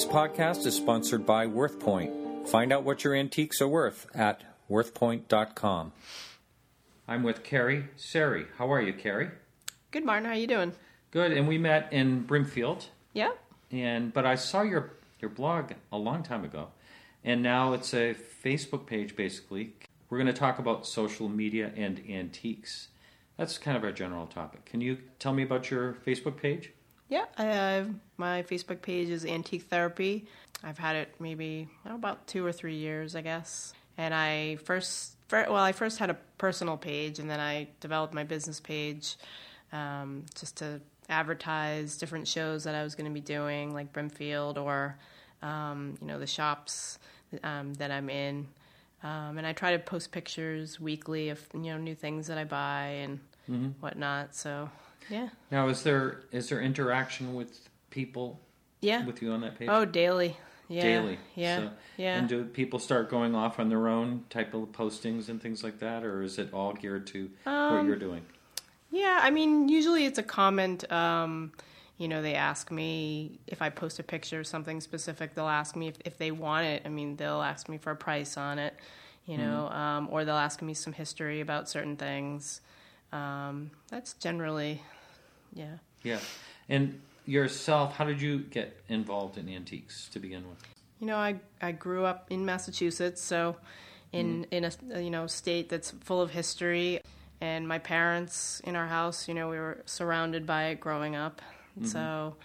This podcast is sponsored by WorthPoint. Find out what your antiques are worth at worthpoint.com. I'm with Carrie Sari. How are you, Carrie? Good, Martin. How are you doing? Good. And we met in Brimfield. Yeah. And but I saw your your blog a long time ago, and now it's a Facebook page basically. We're going to talk about social media and antiques. That's kind of our general topic. Can you tell me about your Facebook page? Yeah. I, have my Facebook page is Antique Therapy. I've had it maybe oh, about two or three years, I guess. And I first, well, I first had a personal page, and then I developed my business page um, just to advertise different shows that I was going to be doing, like Brimfield or um, you know the shops um, that I'm in. Um, and I try to post pictures weekly of you know new things that I buy and mm-hmm. whatnot. So yeah. Now, is there is there interaction with people? Yeah. With you on that page? Oh, daily. Yeah. Daily. Yeah. So, yeah. And do people start going off on their own type of postings and things like that, or is it all geared to um, what you're doing? Yeah, I mean, usually it's a comment. Um, you know, they ask me if I post a picture of something specific. They'll ask me if, if they want it. I mean, they'll ask me for a price on it. You know, mm-hmm. um, or they'll ask me some history about certain things. Um, that's generally, yeah. Yeah, and yourself, how did you get involved in antiques to begin with? You know, I I grew up in Massachusetts, so in mm. in a you know state that's full of history and my parents in our house, you know, we were surrounded by it growing up. Mm-hmm. So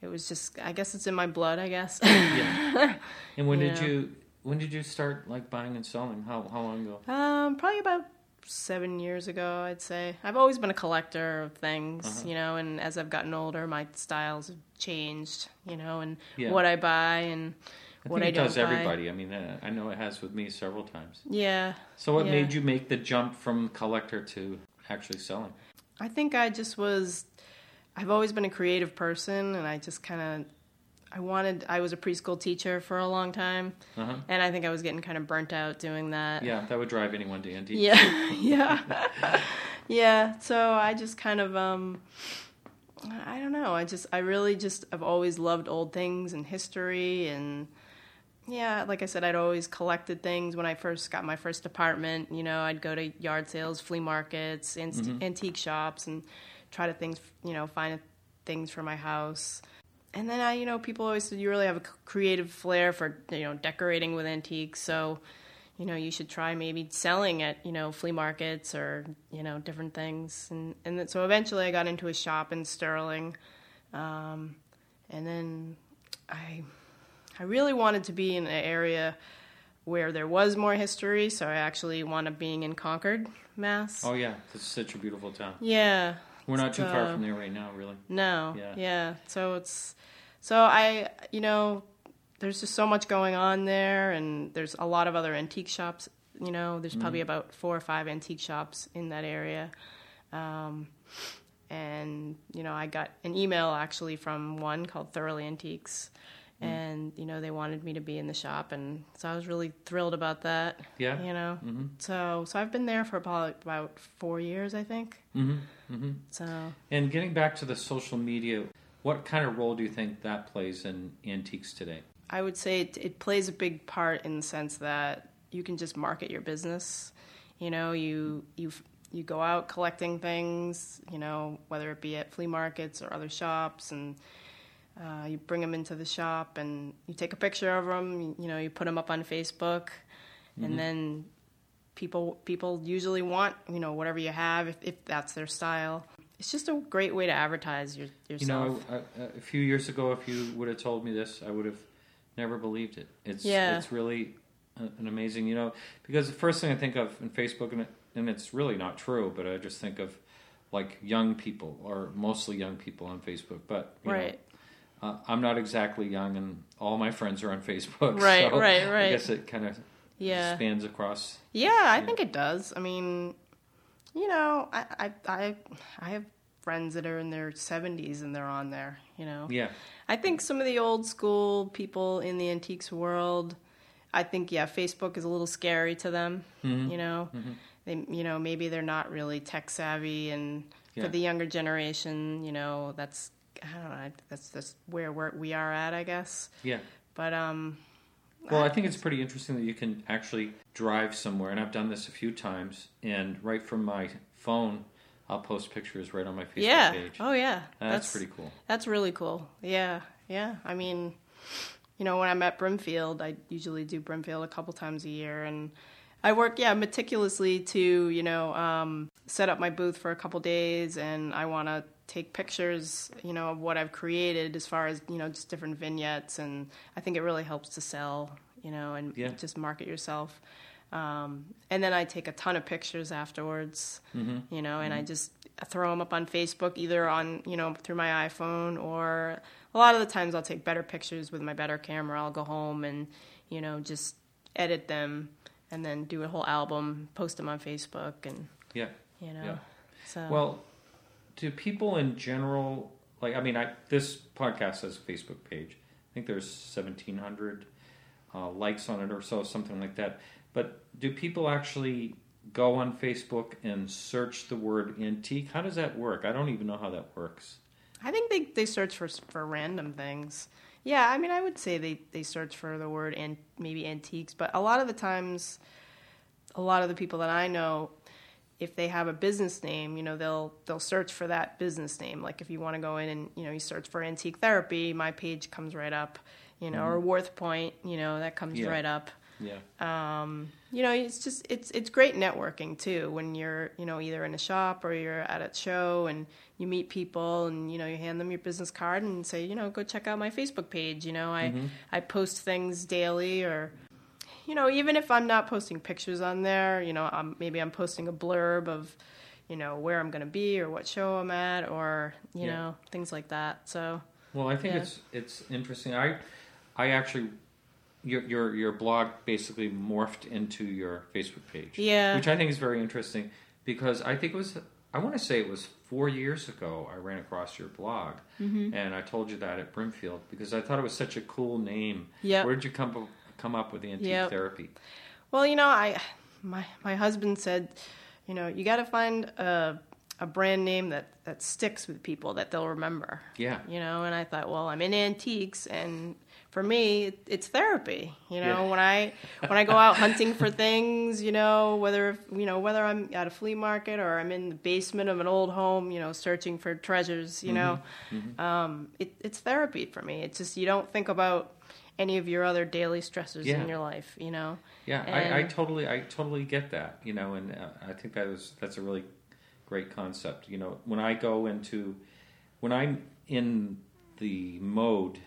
it was just I guess it's in my blood, I guess. yeah. And when you did know. you when did you start like buying and selling? How how long ago? Um probably about 7 years ago, I'd say. I've always been a collector of things, uh-huh. you know, and as I've gotten older, my styles have changed, you know, and yeah. what I buy and I what I don't does everybody. I mean, uh, I know it has with me several times. Yeah. So, what yeah. made you make the jump from collector to actually selling? I think I just was. I've always been a creative person, and I just kind of. I wanted. I was a preschool teacher for a long time, uh-huh. and I think I was getting kind of burnt out doing that. Yeah, that would drive anyone to antique. Yeah, yeah, yeah. So I just kind of. um I don't know. I just, I really just, I've always loved old things and history and yeah, like I said, I'd always collected things when I first got my first apartment. You know, I'd go to yard sales, flea markets, mm-hmm. antique shops, and try to things, you know, find things for my house. And then I, you know, people always said you really have a creative flair for, you know, decorating with antiques. So, you know, you should try maybe selling at, you know, flea markets or, you know, different things. And and then, so eventually I got into a shop in Sterling, um, and then I I really wanted to be in an area where there was more history, so I actually wound up being in Concord, Mass. Oh yeah, it's such a beautiful town. Yeah, we're not too far from there right now, really. No. Yeah. Yeah. So it's so I you know there's just so much going on there, and there's a lot of other antique shops. You know, there's probably mm-hmm. about four or five antique shops in that area. Um, and you know, I got an email actually from one called Thoroughly Antiques. And you know they wanted me to be in the shop and so i was really thrilled about that yeah. you know? Mm-hmm. so so i've been there for about about four years i think. Mm-hmm. Mm-hmm. so. And getting back to the social media what kind of role do you think that plays in antiques today? I would say it, it plays a big part in the sense that you can just market your business. You know you you you go out collecting things you know whether it be at flea markets or other shops and uh, you bring them into the shop and you take a picture of them. You, you know, you put them up on Facebook, mm-hmm. and then people people usually want you know whatever you have if, if that's their style. It's just a great way to advertise your, yourself. You know, a, a, few years ago, if you would have told me this, I would have never believed it. It's yeah. it's really an amazing, you know, because the first thing I think of in Facebook, and, it, and it's really not true, but I just think of like young people or mostly young people on Facebook. But right. Know, uh, I'm not exactly young, and all my friends are on Facebook. Right, so right, right. I guess it kind of yeah spans across. Yeah, I think it does. I mean, you know, I, I I I have friends that are in their 70s and they're on there. You know. Yeah. I think some of the old school people in the antiques world. I think yeah, Facebook is a little scary to them. Mm-hmm. You know, mm-hmm. they you know maybe they're not really tech savvy, and yeah. for the younger generation, you know that's I don't know. That's that's where we're, we are at, I guess. Yeah. But um, Well, I think it's pretty interesting that you can actually drive somewhere, and I've done this a few times. And right from my phone, I'll post pictures right on my Facebook yeah. page. Oh yeah. that's, pretty cool. That's really cool. Yeah, yeah. I mean, you know, when I'm at Brimfield, I usually do Brimfield a couple times a year, and I work, yeah, meticulously to, you know, um, set up my booth for a couple days, and I want to take pictures, you know, of what I've created as far as, you know, just different vignettes, and I think it really helps to sell, you know, and Yeah. just market yourself. Um, and then I take a ton of pictures afterwards, Mm-hmm. you know, and I just throw them up on Facebook, either on, you know, through my iPhone or a lot of the times I'll take better pictures with my better camera. I'll go home and, you know, just edit them and then do a whole album, post them on Facebook and, Yeah. you know, Yeah. so. Well, do people in general like? I mean, I this podcast has a Facebook page. I think there's 1,700 uh, likes on it or so, something like that. But do people actually go on Facebook and search the word antique? How does that work? I don't even know how that works. I think they, they search for for random things. Yeah, I mean, I would say they, they search for the word and maybe antiques, but a lot of the times, a lot of the people that I know, if they have a business name, you know, they'll they'll search for that business name. Like if you want to go in and you know you search for antique therapy, my page comes right up. You know, or Worth Point, you know, that comes Yeah. right up. Yeah. Um, you know, it's just it's it's great networking too when you're you know either in a shop or you're at a show and you meet people and you know you hand them your business card and say you know go check out my Facebook page. You know, I I post things daily or you know even if I'm not posting pictures on there, you know I'm, maybe I'm posting a blurb of you know where I'm going to be or what show I'm at or you Yeah. know things like that. So Well, I think Yeah. it's it's interesting. I I actually your your your blog basically morphed into your Facebook page. Yeah. Which I think is very interesting because I think it was I want to say it was 4 years ago I ran across your blog Mm-hmm. and I told you that at Brimfield because I thought it was such a cool name. Yep. Where did you come come up with the antique Yep. therapy? Well, you know, I my my husband said, you know, you got to find a a brand name that that sticks with people that they'll remember. Yeah. You know, and I thought, well, I'm in antiques and for me, it's therapy. You know, Yeah. when I when I go out hunting for things, you know, whether you know whether I'm at a flea market or I'm in the basement of an old home, you know, searching for treasures, you know, Mm-hmm. um, it, it's therapy for me. It's just you don't think about any of your other daily stressors Yeah. in your life, you know. Yeah, I, I totally, I totally get that. You know, and uh, I think that is that's a really great concept. You know, when I go into, when I'm in the mode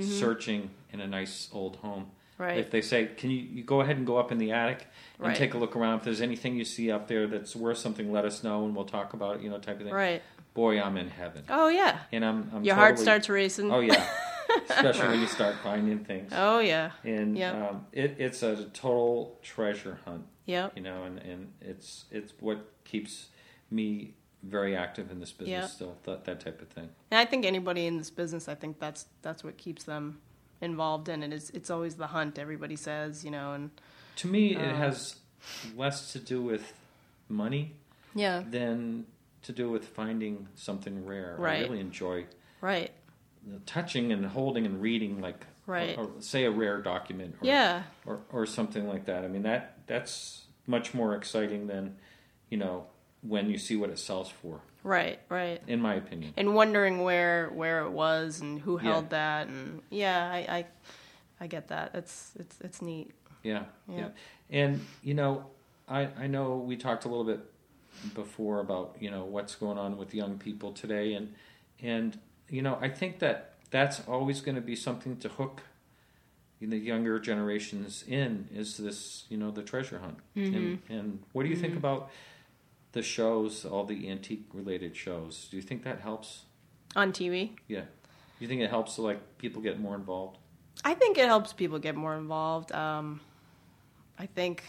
searching in a nice old home, Mm-hmm. Right. if they say, "Can you, you go ahead and go up in the attic and Right. take a look around? If there's anything you see up there that's worth something, let us know, and we'll talk about it." You know, type of thing. Right. Boy, I'm in heaven, Oh yeah. and I'm, I'm Your heart starts racing. Oh yeah, especially when you start finding things. Oh yeah. and Yeah. um, it, it's a total treasure hunt Yeah. you know and, and it's it's what keeps me very active in this business Yeah. still that, that type of thing And I think anybody in this business, I think that's that's what keeps them involved in it. Is it's always the hunt. Everybody says, you know, and to me Uh. it has less to do with money yeah, than to do with finding something rare i really enjoy right, touching and holding and reading like Right. or, or say a rare document or, yeah, or, or something like that i mean that that's much more exciting than you know when you see what it sells for right, right. in my opinion And wondering where where it was and who Yeah. held that, and yeah, I, I I get that. It's it's it's neat. Yeah, Yeah. yeah. And you know, I I know we talked a little bit before about you know what's going on with young people today, and and you know I think that that's always going to be something to hook you the younger generations in is this you know the treasure hunt. And, and what do you think about the shows, all the antique related shows? Do you think that helps? On TV, Yeah. Do you think it helps like people get more involved? I think it helps people get more involved. Um, I think,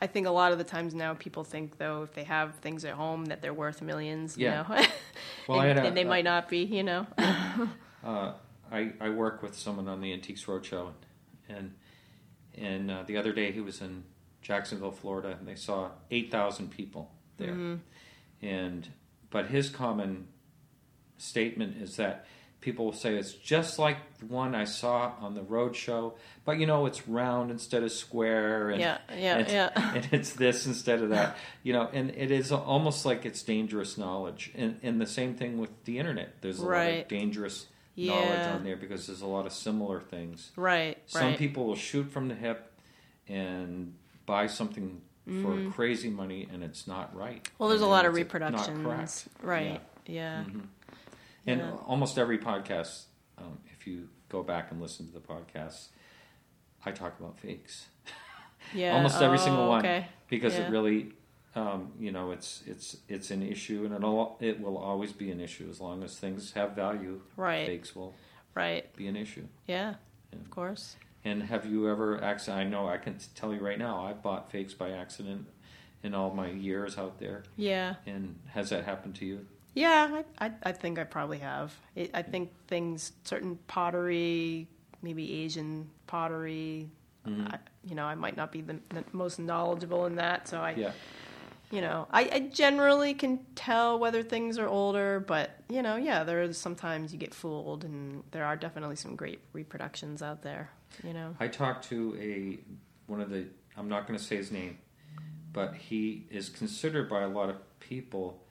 I think a lot of the times now people think though if they have things at home that they're worth millions. You Yeah. know, Well, and, a- and they might not be. You know. uh, I, I work with someone on the Antiques Roadshow, and and uh, the other day he was in Jacksonville, Florida, and they saw eight thousand people there, and but his common statement is that people will say it's just like the one I saw on the road show, but you know it's round instead of square, and Yeah, yeah, and, yeah. and it's this instead of that, you know, and it is almost like it's dangerous knowledge, and and the same thing with the internet. There's a lot of Right. dangerous knowledge on there because there's a lot of similar things. Right. Some right. people will shoot from the hip and buy something for crazy money, and it's not right. Mm-hmm. Well, there's a lot of reproductions. Right. Yeah. Mhm. And Yeah. almost every podcast, um, if you go back and listen to the podcast, I talk about fakes. Yeah. Almost every Oh, single one, Okay. because Yeah. it really, um, you know, it's it's it's an issue, and it'll it will always be an issue as long as things have value. Right. Fakes will Right. be an issue. Yeah. Yeah. Of course. And have you ever accident? I know I can tell you right now, I've bought fakes by accident in all my years out there. Yeah. And has that happened to you? Yeah. I, I, I think I probably have. It, I think things, certain pottery, maybe Asian pottery. Mhm. I, you know, I might not be the, the most knowledgeable in that, so I, Yeah. you know, I, I generally can tell whether things are older, but you know, yeah, there is sometimes you get fooled, and there are definitely some great reproductions out there. You know, I talked to a one of the I'm not going to say his name, but he is considered by a lot of people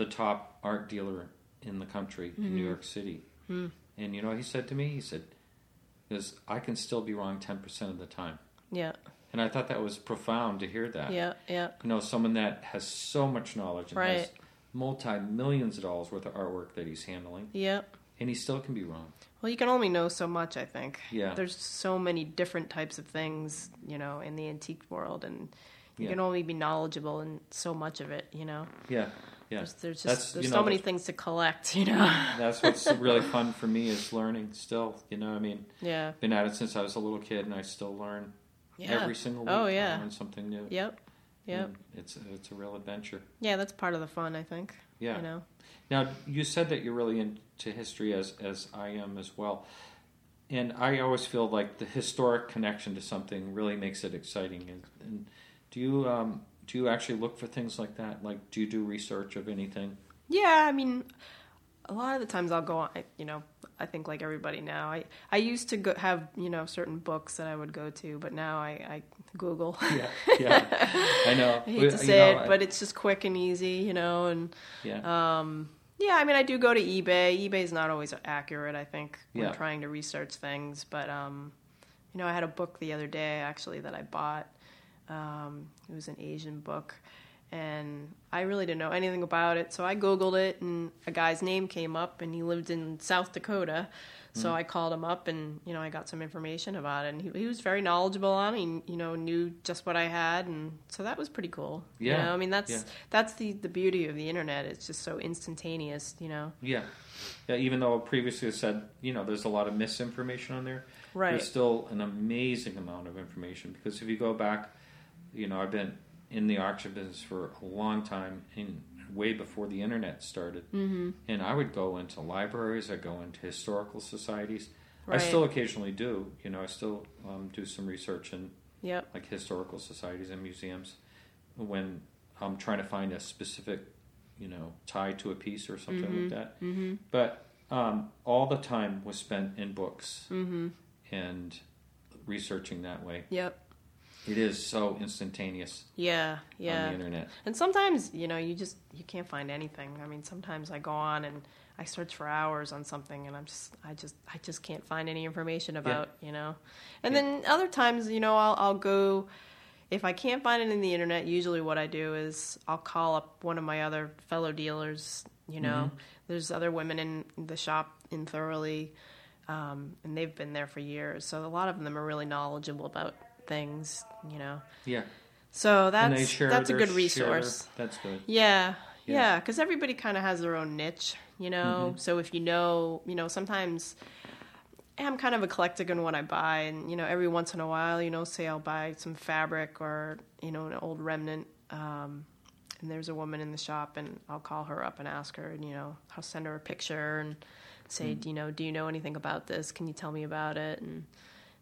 the top art dealer in the country in New York City. Mm. And you know what he said to me? He said, "Because I can still be wrong ten percent of the time." yeah, And I thought that was profound to hear that. yeah, yeah, You know, someone that has so much knowledge and has multi millions of dollars worth of artwork that he's handling, yeah. and he still can be wrong. Well, you can only know so much, I think. Yeah. There's so many different types of things, you know, in the antique world, and you Yeah. can only be knowledgeable in so much of it, you know. Yeah, yeah. There's, there's That's, just there's you so many things to collect, you know. That's what's really fun for me is learning still. You know, I mean, yeah. been at it since I was a little kid, and I still learn Yeah. every single week. Oh, I yeah. learn something new. Yep. Yep. And it's it's a real adventure. Yeah, that's part of the fun, I think. Yeah. You know. Now you said that you're really into history as as I am as well, and I always feel like the historic connection to something really makes it exciting. And, and do you um, do you actually look for things like that? Like, do you do research of anything? Yeah, I mean, a lot of the times I'll go on. I- You know, I think like everybody now. I I used to go, have you know certain books that I would go to, but now I, I Google. Yeah, yeah, I know. I hate to say know, it, I- but it's just quick and easy, you know. And yeah, um, yeah, I mean, I do go to eBay. eBay's not always accurate, I think, when Yeah. trying to research things. But um, you know, I had a book the other day actually that I bought. Um, it was an Asian book, and I really didn't know anything about it. So I Googled it, and a guy's name came up, and he lived in South Dakota. So I called him up, and you know, I got some information about it, and he, he was very knowledgeable on it. He, you know, knew just what I had, and so that was pretty cool. You Yeah, know, I mean, that's yeah. that's the the beauty of the internet. It's just so instantaneous. You know, yeah, yeah. Even though previously I said, you know, there's a lot of misinformation on there. right? There's still an amazing amount of information because if you go back, you know, I've been in the auction business for a long time, and way before the internet started. Mm-hmm. And I would go into libraries, I go into historical societies. I still occasionally do. You know, I still um, do some research in Yep. like historical societies and museums when I'm trying to find a specific, you know, tie to a piece or something Mhm. like that. Mm-hmm. But um, all the time was spent in books Mm-hmm. and researching that way. Yep. It is so instantaneous Yeah. Yeah. On the internet. And sometimes, you know, you just you can't find anything. I mean, sometimes I go on and I search for hours on something and I'm just I just I just can't find any information about, you know. And Yeah. then other times, you know, I'll I'll go if I can't find it in the internet, usually what I do is I'll call up one of my other fellow dealers, you know. There's other women in the shop in Thoroughly um, and they've been there for years. So a lot of them are really knowledgeable about things, you know. Yeah, So that's share that's a good share- resource. That's good. Yeah, Yeah. yeah, because everybody kind of has their own niche, you know. Mhm. So if you know, you know, sometimes I'm kind of eclectic in what I buy, and you know, every once in a while, you know, say I'll buy some fabric or you know an old remnant, um, and there's a woman in the shop, and I'll call her up and ask her, and you know, I'll send her a picture and say, Mm. do you know, do you know anything about this? Can you tell me about it? And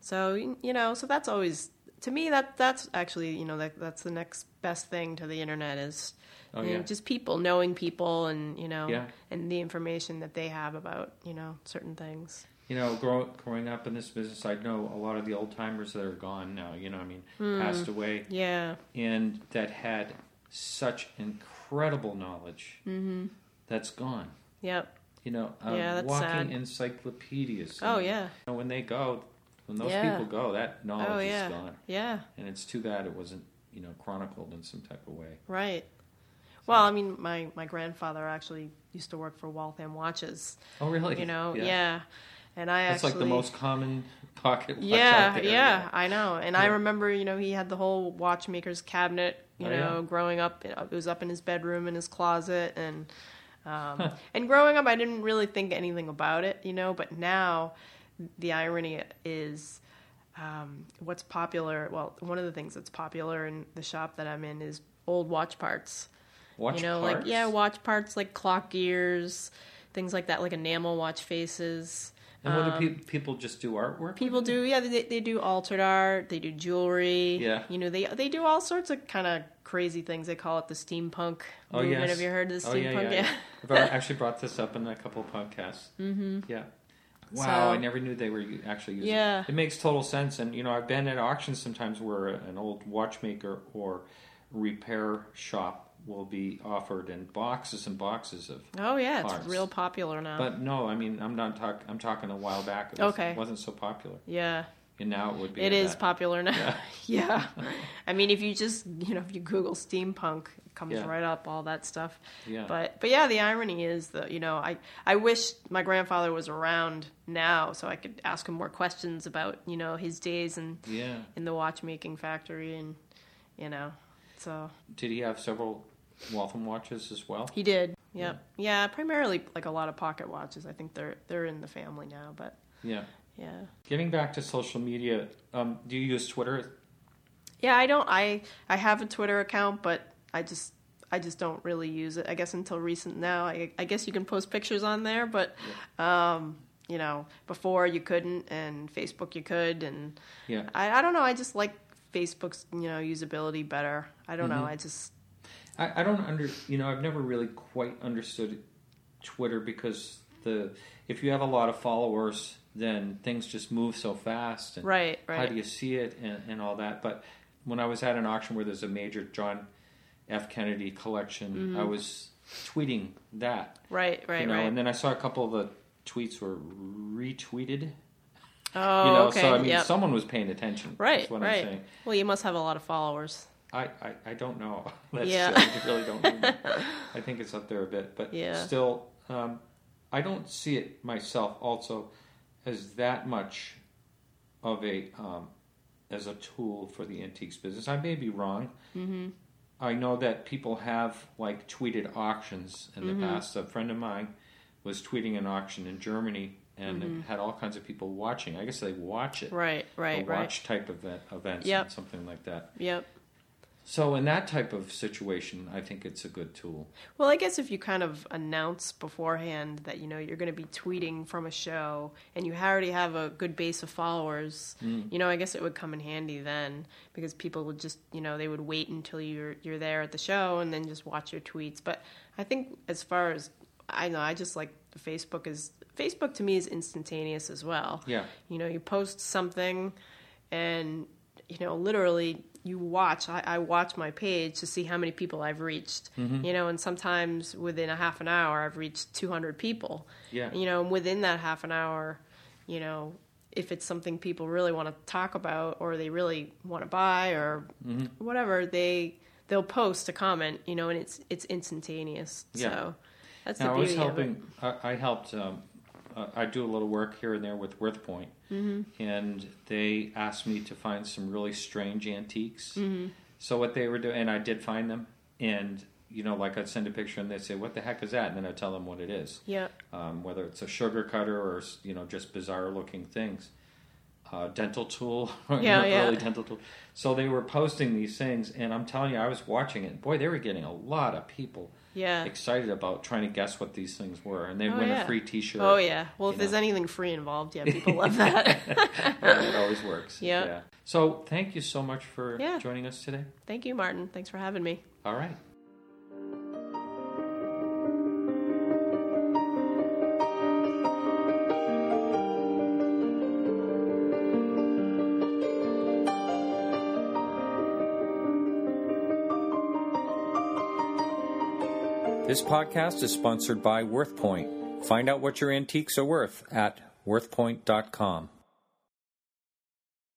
so you know, so that's always to me that that's actually you know that that's the next best thing to the internet is Oh, you know, yeah. just people knowing people and you know Yeah. and the information that they have about you know certain things. You know, grow, growing up in this business, I know a lot of the old timers that are gone now. You know, I mean, Hmm. passed away, Yeah. and that had such incredible knowledge. Mm-hmm. That's gone. Yep. You know, uh, Yeah, that's walking sad. encyclopedias. Oh yeah. you know, when they go, when those Yeah. people go, that knowledge Oh is gone, Yeah. and it's too bad it wasn't, you know, chronicled in some type of way. Right. Well, I mean, my my grandfather actually used to work for Waltham Watches. Oh, really? You know, yeah. And I That's actually like the most common pocket watch yeah, yeah, I know. And I remember, you know, he had the whole watchmaker's cabinet. You Oh, know, yeah. growing up, it was up in his bedroom in his closet, and um, and growing up, I didn't really think anything about it, you know. But now, the irony is, um, what's popular? Well, one of the things that's popular in the shop that I'm in is old watch parts. Watch you know, parts? like yeah, watch parts like clock gears, things like that, like enamel watch faces. And what Um, do pe- people just do artwork? People do, yeah. They, they do altered art. They do jewelry. Yeah. You know, they they do all sorts of kind of crazy things. They call it the steampunk Oh, movement. yes. Have you heard of the Oh, yeah, steampunk? yeah. I've actually brought this up in a couple of podcasts. Mm-hmm. Yeah. Wow, So- I never knew they were actually using Yeah. it. It makes total sense. And, you know, I've been at auctions sometimes where an old watchmaker or repair shop will be offered in boxes and boxes of. Oh yeah, it's real popular now. But no, I mean, I'm not talking. I'm talking a while back. It was, Okay. wasn't so popular, yeah, and now it would be. it is that. popular now. Yeah. I mean, if you just you know if you Google steampunk, it comes Yeah. right up all that stuff. Yeah. But but yeah, the irony is that you know I I wish my grandfather was around now so I could ask him more questions about you know his days and Yeah. in the watchmaking factory and you know so Did he have several Waltham watches as well? he did yep yeah. primarily like a lot of pocket watches i think they're they're in the family now but Yeah. yeah Getting back to social media, um, do you use Twitter? yeah i don't i i have a twitter account but i just i just don't really use it i guess until recent now. I, I guess you can post pictures on there but um you know before you couldn't and facebook you could and Yeah. i, I don't know i just like facebook's you know usability better. I don't know Mhm. i just I, I don't under you know I've never really quite understood Twitter because the if you have a lot of followers then things just move so fast and right right how do you see it and, and all that. But when I was at an auction where there's a major John F Kennedy collection I was tweeting that right Mm-hmm. right you know right and then I saw a couple of the tweets were retweeted oh you know okay so I mean yep. someone was paying attention Right, what right. I'm saying Well, you must have a lot of followers. I, I, I don't know. That's, Yeah. I really don't know. I think it's up there a bit, but Yeah. still, um, I don't see it myself also as that much of a um, as a tool for the antiques business. I may be wrong. Mm-hmm. I know that people have like tweeted auctions in the Mm-hmm. past. A friend of mine was tweeting an auction in Germany and Mm-hmm. had all kinds of people watching. I guess they watch it. Right, right, a right. watch type event, events Yep. and something like that. Yep. So in that type of situation, I think it's a good tool. Well, I guess if you kind of announce beforehand that you know you're going to be tweeting from a show and you already have a good base of followers, Mm. you know, I guess it would come in handy then because people would just, you know, they would wait until you're you're there at the show and then just watch your tweets. But I think as far as I know, I just like Facebook is Facebook to me is instantaneous as well. Yeah. You know, you post something and, you know, literally you watch. I, I watch my page to see how many people I've reached. Mm-hmm. You know, and sometimes within a half an hour, I've reached 200 people. Yeah. You know, and within that half an hour, you know, if it's something people really want to talk about or they really want to buy or Mm-hmm. whatever, they they'll post a comment. You know, and it's it's instantaneous. Yeah. So that's Now, I the was beauty of it. helping. I, I helped. Um, uh, I do a little work here and there with WorthPoint, Mm-hmm. and they asked me to find some really strange antiques. Mm-hmm. So what they were doing, and I did find them, and you know, like I'd send a picture and they'd say, "What the heck is that?" And then I'd tell them what it is. Yeah. um, whether it's a sugar cutter or you know just bizarre looking things. Uh, dental tool, you Yeah, know, yeah. early dental tool. So they were posting these things, and I'm telling you, I was watching it. Boy, they were getting a lot of people Yeah. excited about trying to guess what these things were, and they Oh, win yeah. a free T-shirt. Oh yeah. Well, if you there's anything free involved, yeah, people love that. it always works. Yeah. So thank you so much for Yeah. joining us today. Thank you, Martin. Thanks for having me. All right. This podcast is sponsored by WorthPoint. Find out what your antiques are worth at worthpoint.com.